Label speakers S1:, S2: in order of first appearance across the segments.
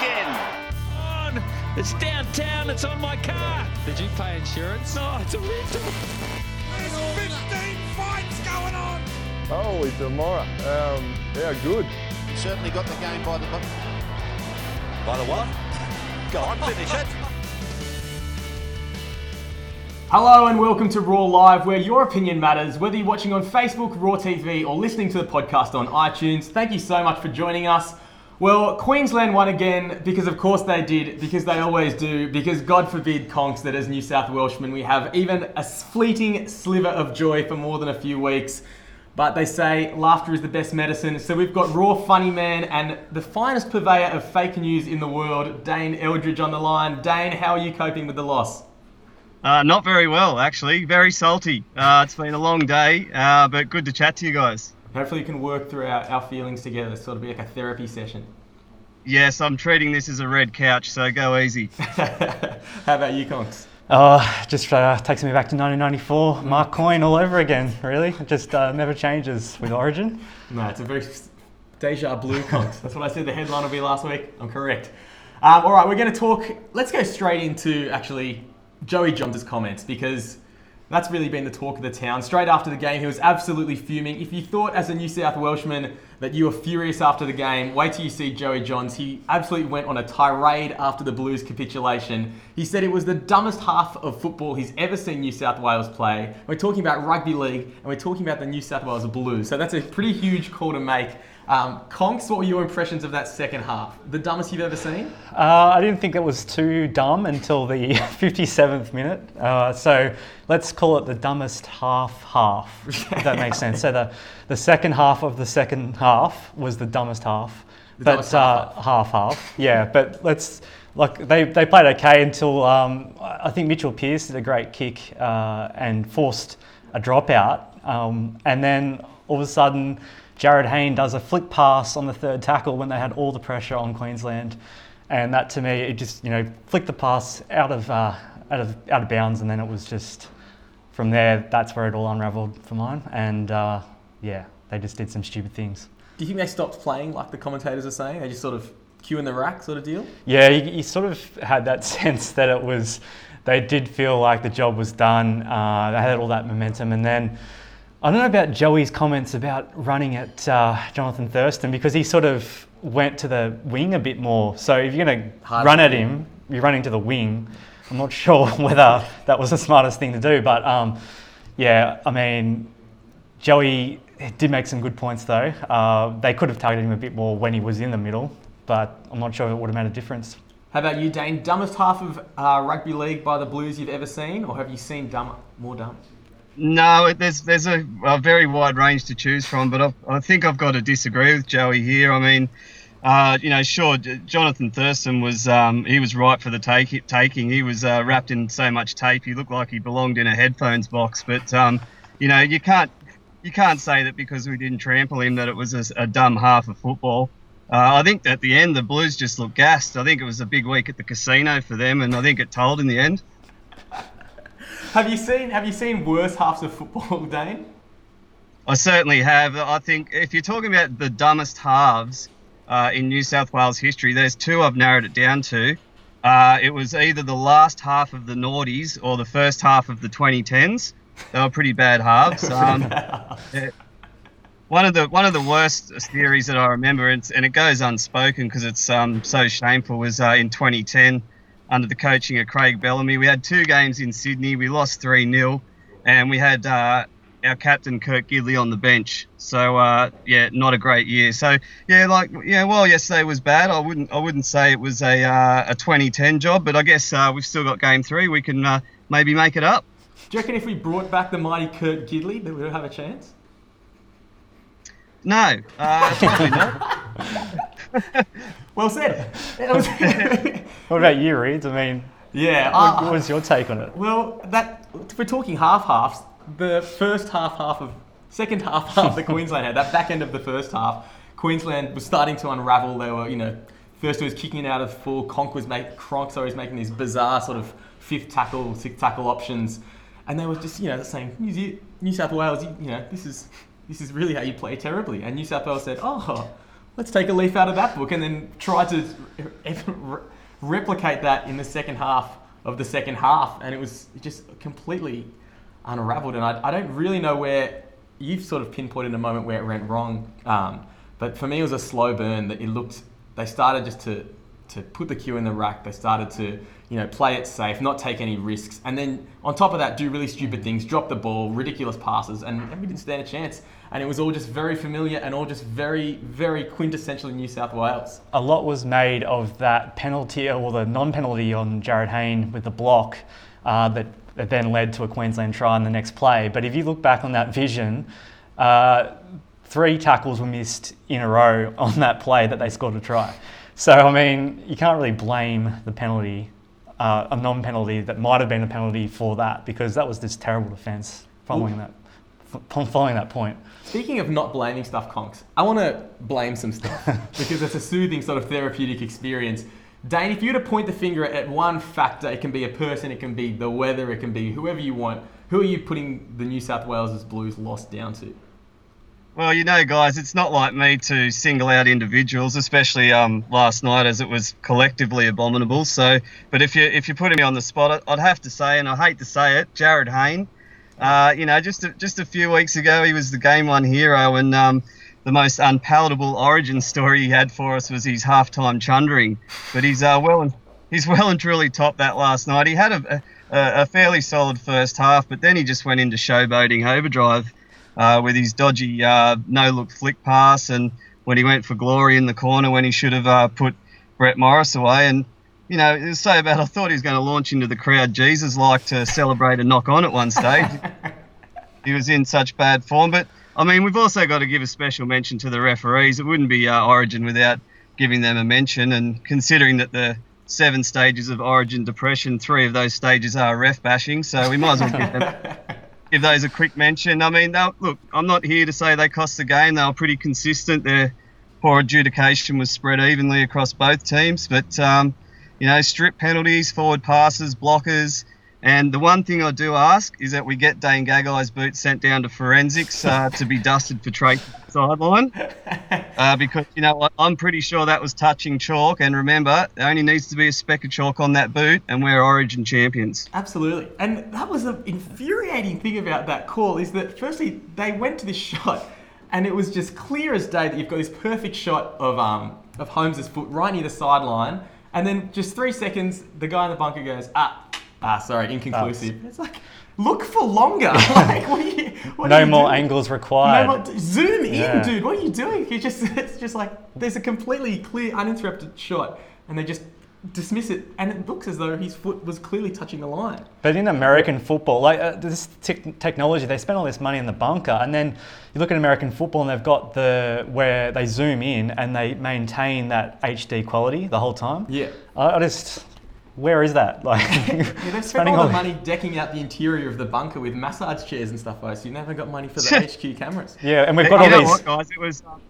S1: again.
S2: on. It's downtown. It's on my car.
S3: Did you pay insurance?
S2: No, it's a rental.
S4: There's 15 fights going on.
S5: Holy tomorrow. Um, yeah, good.
S1: Certainly got the game by the by the what? Go on, finish it.
S6: Hello and welcome to Roar Live, where your opinion matters, whether you're watching on Facebook, Roar TV, or listening to the podcast on iTunes. Thank you so much for joining us. Well, Queensland won again because, of course, they did, because they always do, because God forbid, Conks, that as New South Welshmen we have even a fleeting sliver of joy for more than a few weeks. But they say laughter is the best medicine. So we've got Roar Funny Man and the finest purveyor of fake news in the world, Dane Eldridge, on the line. Dane, how are you coping with the loss?
S7: Uh, not very well, actually. Very salty. Uh, it's been a long day, uh, but good to chat to you guys.
S6: Hopefully, you can work through our, our feelings together, sort of be like a therapy session.
S7: Yes, I'm treating this as a red couch, so go easy.
S6: How about you, Conks?
S8: Oh, just uh, takes me back to 1994. Mark Coyne all over again, really. It just uh, never changes with Origin.
S6: No, it's a very deja blue Conks. That's what I said the headline will be last week. I'm correct. Um, all right, we're going to talk. Let's go straight into actually Joey Johns' comments because that's really been the talk of the town. Straight after the game, he was absolutely fuming. If you thought, as a New South Welshman, that you were furious after the game, wait till you see Joey Johns. He absolutely went on a tirade after the Blues capitulation. He said it was the dumbest half of football he's ever seen New South Wales play. We're talking about rugby league and we're talking about the New South Wales Blues. So that's a pretty huge call to make. Um, Conks, what were your impressions of that second half? The dumbest you've ever seen?
S8: Uh, I didn't think it was too dumb until the 57th minute. Uh, so let's call it the dumbest half half, if that makes sense. So the, the second half of the second half was the dumbest half.
S6: The
S8: but
S6: dumbest
S8: uh, half half, yeah. But let's like they, they played okay until um, I think Mitchell Pearce did a great kick uh, and forced a dropout, um, and then all of a sudden Jarryd Hayne does a flick pass on the third tackle when they had all the pressure on Queensland, and that to me it just you know flicked the pass out of uh, out of out of bounds, and then it was just from there that's where it all unravelled for mine, and uh, yeah, they just did some stupid things.
S6: Do you think they stopped playing like the commentators are saying? They just sort of cue in the rack sort of deal?
S8: Yeah, you, you sort of had that sense that it was, they did feel like the job was done. Uh, they had all that momentum. And then I don't know about Joey's comments about running at uh, Jonathan Thurston because he sort of went to the wing a bit more. So if you're going to run at him, you're running to the wing. I'm not sure whether that was the smartest thing to do. But um, yeah, I mean, Joey did make some good points though. Uh, they could have targeted him a bit more when he was in the middle, but I'm not sure it would have made a difference.
S6: How about you, Dane? Dumbest half of uh, rugby league by the Blues you've ever seen, or have you seen more dumb?
S7: No, there's there's a, a very wide range to choose from, but I, I think I've got to disagree with Joey here. I mean, uh, you know, sure, Jonathan Thurston was um, he was right for the take, taking. He was uh, wrapped in so much tape, he looked like he belonged in a headphones box. But um, you know, you can't you can't say that because we didn't trample him that it was a, a dumb half of football. Uh, I think at the end the Blues just looked gassed. I think it was a big week at the casino for them, and I think it told in the end.
S6: Have you seen Have you seen worse halves of football, Dane?
S7: I certainly have. I think if you're talking about the dumbest halves uh, in New South Wales history, there's two I've narrowed it down to. Uh, it was either the last half of the noughties or the first half of the 2010s. They were pretty bad halves. Um, yeah. One of the one of the worst theories that I remember, and, and it goes unspoken because it's um, so shameful, was uh, in 2010 under the coaching of Craig Bellamy. We had two games in Sydney. We lost 3 0, and we had uh, our captain Kurt Gidley on the bench. So uh, yeah, not a great year. So yeah, like yeah, well, yesterday was bad. I wouldn't I wouldn't say it was a uh, a 2010 job, but I guess uh, we've still got game three. We can uh, maybe make it up.
S6: Do you reckon if we brought back the mighty Kurt Gidley, that we would have a chance?
S7: No, uh, probably not.
S6: Well said.
S8: What about you, Reeds? I mean,
S6: yeah.
S8: what,
S6: uh,
S8: was your take on it?
S6: Well, that if we're talking half halves, the first half half of second half half that Queensland had, that back end of the first half, Queensland was starting to unravel. They were, you know, first was kicking out of full. Conk was make Cronk, sorry, was making these bizarre sort of fifth tackle, sixth tackle options, and they were just, you know, saying New, Ze- New South Wales, you, you know, this is this is really how you play terribly. And New South Wales said, oh. let's take a leaf out of that book and then try to replicate that in the second half of the second half. And it was just completely unraveled. And I, I don't really know where you've sort of pinpointed a moment where it went wrong. Um, but for me, it was a slow burn that it looked, they started just to, to put the cue in the rack. They started to, you know, play it safe, not take any risks. And then on top of that, do really stupid things, drop the ball, ridiculous passes, and, and we didn't stand a chance. And it was all just very familiar and all just very, very quintessentially New South Wales.
S8: A lot was made of that penalty or the non-penalty on Jarryd Hayne with the block uh, that, that then led to a Queensland try in the next play. But if you look back on that vision, uh, three tackles were missed in a row on that play that they scored a try. So, I mean, you can't really blame the penalty, uh, a non penalty that might have been a penalty for that because that was this terrible defence following that, f- following that point.
S6: Speaking of not blaming stuff, Conks, I want to blame some stuff because it's a soothing sort of therapeutic experience. Dane, if you were to point the finger at one factor, it can be a person, it can be the weather, it can be whoever you want. Who are you putting the New South Wales Blues loss down to?
S7: Well, you know, guys, it's not like me to single out individuals, especially um, last night, as it was collectively abominable. So, but if you if you're putting me on the spot, I'd have to say, and I hate to say it, Jarryd Hayne. Uh, you know, just a, just a few weeks ago, he was the game one hero, and um, the most unpalatable origin story he had for us was his halftime chundering. But he's uh, well and he's well and truly topped that last night. He had a, a, a fairly solid first half, but then he just went into showboating overdrive uh, with his dodgy uh, no look flick pass and when he went for glory in the corner when he should have uh, put Brett Morris away. And, you know, it was so bad I thought he was going to launch into the crowd Jesus like to celebrate a knock on at one stage. he was in such bad form. But, I mean, we've also got to give a special mention to the referees. It wouldn't be uh, Origin without giving them a mention. And considering that the seven stages of Origin depression, three of those stages are ref bashing, so we might as well give them give those a quick mention. I mean, look, I'm not here to say they cost the game. They were pretty consistent. Their poor adjudication was spread evenly across both teams, but um, you know, strip penalties, forward passes, blockers. And the one thing I do ask is that we get Dane Gagai's boots sent down to forensics uh, to be dusted for trade sideline. Uh, because, you know what, I'm pretty sure that was touching chalk. And remember, there only needs to be a speck of chalk on that boot, and we're Origin champions.
S6: Absolutely. And that was an infuriating thing about that call is that, firstly, they went to this shot, and it was just clear as day that you've got this perfect shot of, um, of Holmes's foot right near the sideline. And then just three seconds, the guy in the bunker goes, ah, Ah, sorry, inconclusive. It's like, look for longer. like, what are you? What
S8: no
S6: are you
S8: more
S6: doing?
S8: angles required.
S6: No more, zoom in,
S8: Yeah.
S6: dude. What are you doing? You just, it's just like there's a completely clear, uninterrupted shot, and they just dismiss it, and it looks as though his foot was clearly touching the line.
S8: But in American football, like uh, this tech technology, they spend all this money in the bunker, and then you look at American football, and they've got the where they zoom in and they maintain that HD quality the whole time.
S6: Yeah.
S8: I, I just, where is that? Like,
S6: Yeah, they've spent
S8: spending
S6: all
S8: all
S6: the money decking out the interior of the bunker with massage chairs and stuff, though, so you never got money for the HQ cameras.
S8: Yeah, and we've
S7: you
S8: got all
S7: know
S8: these.
S7: what, guys? It was um,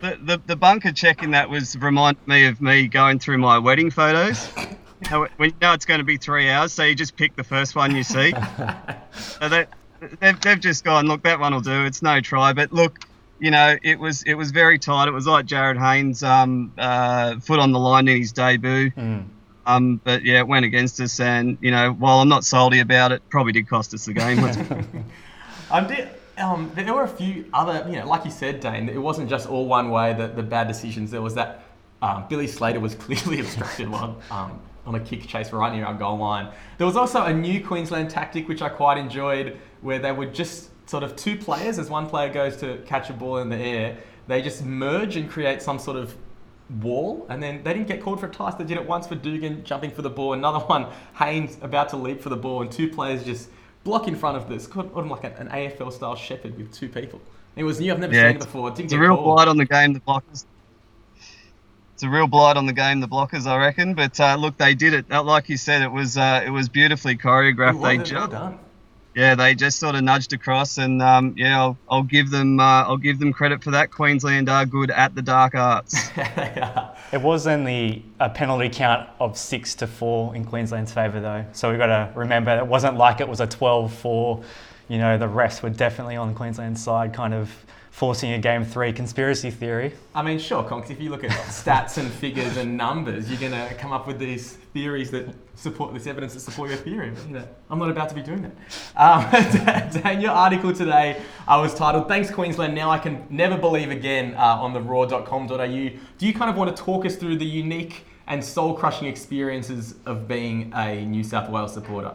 S7: the, the the bunker checking that was reminded me of me going through my wedding photos. You know, when you know it's going to be three hours, so you just pick the first one you see. so they, they've, they've just gone, look, that one will do. It's no try, but look, you know, it was it was very tight. It was like Jarryd Haynes' um, uh, foot on the line in his debut.
S8: Mm.
S7: Um, but yeah, it went against us, and you know, while I'm not salty about it, probably did cost us the game.
S6: Um, did, um, there were a few other, you know, like you said, Dane, it wasn't just all one way, the, the bad decisions. There was that um, Billy Slater was clearly obstructed while, um, on a kick chase right near our goal line. There was also a new Queensland tactic, which I quite enjoyed, where they would just sort of two players, as one player goes to catch a ball in the air, they just merge and create some sort of wall, and then they didn't get called for a twice. They did it once for Dugan jumping for the ball, another one Haynes about to leap for the ball, and two players just block in front of this, sort of like an AFL style shepherd with two people. It was new. I've never
S7: Yeah,
S6: seen it before. It didn't
S7: It's a real
S6: called.
S7: blight on the game, the blockers. It's a real blight on the game, the blockers, I reckon. But uh, look, they did it. Uh, Like you said, it was uh, it was beautifully choreographed.
S6: was,
S7: They
S6: was well done.
S7: Yeah, they just sort of nudged across, and um, yeah, I'll, I'll give them uh, I'll give them credit for that. Queensland are good at the dark arts.
S8: It was only a penalty count of six to four in Queensland's favour, though. So we've got to remember it wasn't like it was a 12 4. You know, the rest were definitely on Queensland's side, kind of forcing a game three conspiracy theory.
S6: I mean, sure, Conks, if you look at stats and figures and numbers, you're going to come up with these theories that support this evidence that support your theory. But, I'm not about to be doing that. Um, Dan, your article today uh, was titled Thanks Queensland, Now I Can Never Believe Again uh, on the roar.com.au. Do you kind of want to talk us through the unique and soul crushing experiences of being a New South Wales supporter?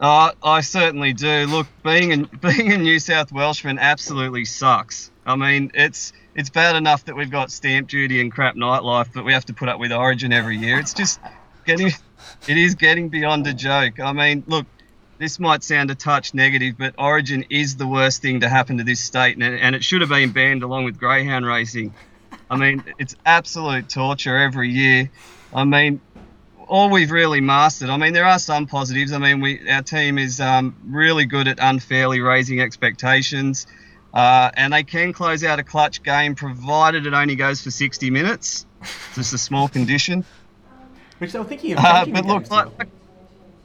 S7: Uh, I certainly do. Look, being a, being a New South Welshman absolutely sucks. I mean, it's it's bad enough that we've got stamp duty and crap nightlife, but we have to put up with Origin every year. It's just getting, it is getting beyond a joke. I mean, look, this might sound a touch negative, but Origin is the worst thing to happen to this state, and, and it should have been banned along with greyhound racing. I mean, it's absolute torture every year. I mean, all we've really mastered. I mean, there are some positives. I mean, we our team is um, really good at unfairly raising expectations, uh, and they can close out a clutch game provided it only goes for 60 minutes. Just a small condition.
S6: Which I'm thinking of.
S7: Uh, but look, like,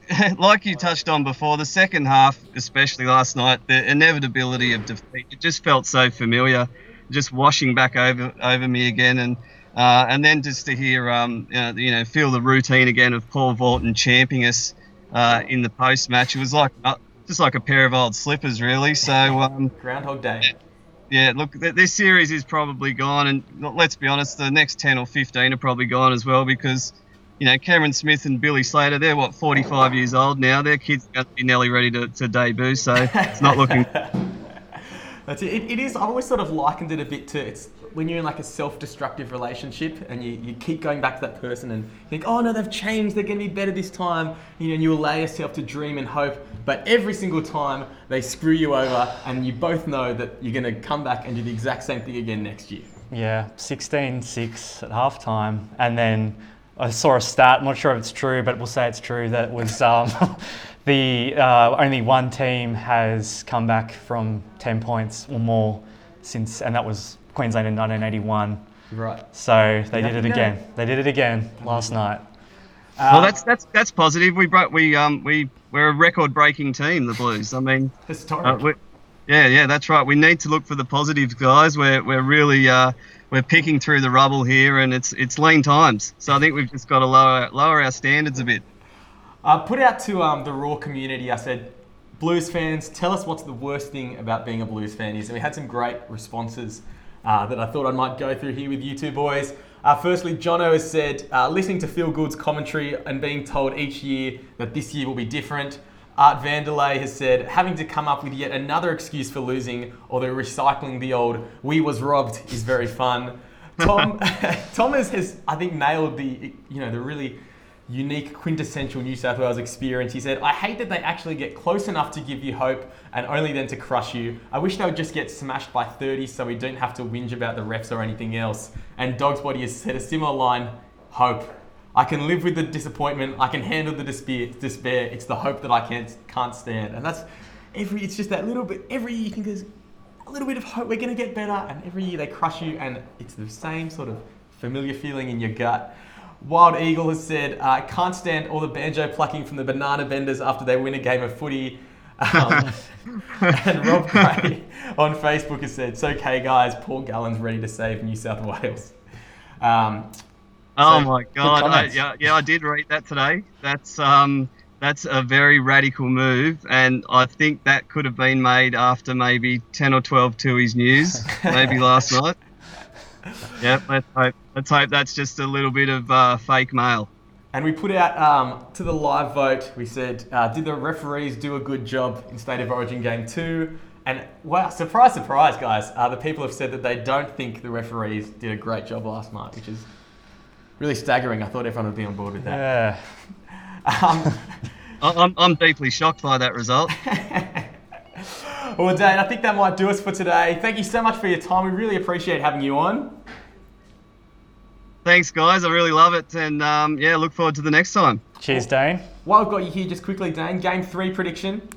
S7: like you touched on before, the second half, especially last night, the inevitability of defeat, it just felt so familiar, just washing back over over me again, and uh, and then just to hear, um, you know, you know, feel the routine again of Paul Vautin champing us uh, in the post match. It was like uh, just like a pair of old slippers, really. So. Um,
S6: Groundhog Day.
S7: yeah, look, th- this series is probably gone, and let's be honest, the next 10 or 15 are probably gone as well because, you know, Cameron Smith and Billy Slater, they're what, 45 years old now. Their kids are going to be nearly ready to, to debut, so it's not looking.
S6: That's it. It, it is. I've always sort of likened it a bit to it's when you're in like a self-destructive relationship and you, you keep going back to that person and think, oh no, they've changed. They're going to be better this time. You know, and you allow yourself to dream and hope. But every single time they screw you over, and you both know that you're going to come back and do the exact same thing again next year.
S8: Yeah, 16-6 at halftime, and then I saw a stat. I'm not sure if it's true, but we'll say it's true. That was um, the uh, only one team has come back from 10 points or more since, and that was Queensland in 1981.
S6: Right.
S8: So they
S6: Yeah,
S8: did it
S6: yeah.
S8: again. They did it again last night.
S7: well, that's that's that's positive. We broke. We um we we're a record-breaking team, the Blues. I mean,
S6: Historic.
S7: Uh, yeah, yeah, that's right. We need to look for the positives, guys. We're, we're really uh, we're picking through the rubble here, and it's it's lean times. So I think we've just got to lower lower our standards a bit.
S6: I put out to um, the Roar community, I said, Blues fans, tell us what's the worst thing about being a Blues fan is. And we had some great responses uh, that I thought I might go through here with you two boys. Uh, firstly, Jono has said, uh, listening to Phil Gould's commentary and being told each year that this year will be different. Art Vanderlei has said, having to come up with yet another excuse for losing, although recycling the old "we was robbed" is very fun. Tom Thomas has, I think, nailed the you know the really unique quintessential New South Wales experience. He said, I hate that they actually get close enough to give you hope and only then to crush you. I wish they would just get smashed by 30 so we don't have to whinge about the refs or anything else. And Dog's Body has said a similar line, hope. I can live with the disappointment. I can handle the despair. despair. It's the hope that I can't, can't stand. And that's every, it's just that little bit, every year you think there's a little bit of hope we're going to get better. And every year they crush you and it's the same sort of familiar feeling in your gut. Wild Eagle has said, I can't stand all the banjo plucking from the banana vendors after they win a game of footy. Um, and Rob Gray on Facebook has said, it's okay, guys, Paul Gallen's ready to save New South Wales. Um,
S7: Oh
S6: So,
S7: my god! I, yeah, yeah, I did read that today. That's um, that's a very radical move, and I think that could have been made after maybe ten or twelve Tooheys News, maybe last night. Yep, let's hope. Let's hope that's just a little bit of uh, fake mail.
S6: and we put out um, to the live vote, we said, uh, did the referees do a good job in State of Origin Game 2? And wow, surprise, surprise, guys. Uh, the people have said that they don't think the referees did a great job last night, which is really staggering. I thought everyone would be on board with that.
S8: Yeah.
S6: Um,
S7: I'm, I'm deeply shocked by that result.
S6: Well, Dan, I think that might do us for today. Thank you so much for your time. We really appreciate having you on.
S7: Thanks, guys. I really love it, and um, yeah, look forward to the next time.
S8: Cheers, Dane.
S6: While I've got you here, just quickly, Dane, game three prediction.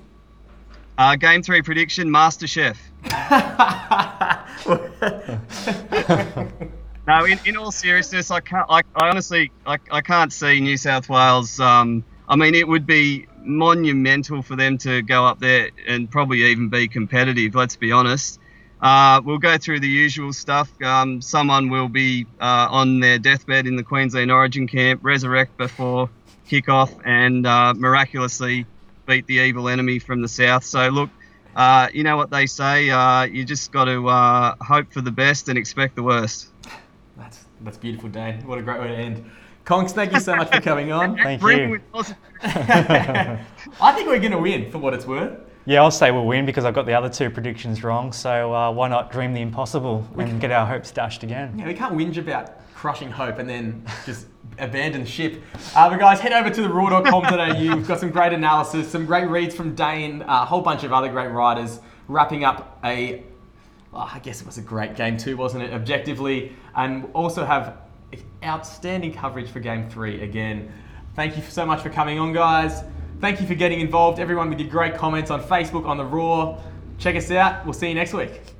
S7: Uh, game three prediction: Master Chef. No, in, in all seriousness, I can't. I, I honestly, I, I can't see New South Wales. Um, I mean, it would be monumental for them to go up there and probably even be competitive. Let's be honest. Uh, we'll go through the usual stuff. Um, someone will be uh, on their deathbed in the Queensland Origin camp, resurrect before kickoff, and uh, miraculously beat the evil enemy from the south. So look, uh, you know what they say. Uh, you just got to uh, hope for the best and expect the worst.
S6: That's that's beautiful, Dane. What a great way to end. Conks, thank you so much for coming on.
S8: Thank you.
S6: I think we're going to win, for what it's worth.
S8: Yeah, I'll say we'll win because I've got the other two predictions wrong. So uh, why not dream the impossible we and get our hopes dashed again?
S6: Yeah, we can't whinge about crushing hope and then just abandon ship. Uh, but guys, head over to the roar.com.au. We've got some great analysis, some great reads from Dane, a whole bunch of other great writers, wrapping up a, oh, I guess it was a great game too, wasn't it? Objectively, and also have outstanding coverage for game three again. Thank you so much for coming on, guys. Thank you for getting involved, everyone with your great comments on Facebook, on the Roar. Check us out. We'll see you next week.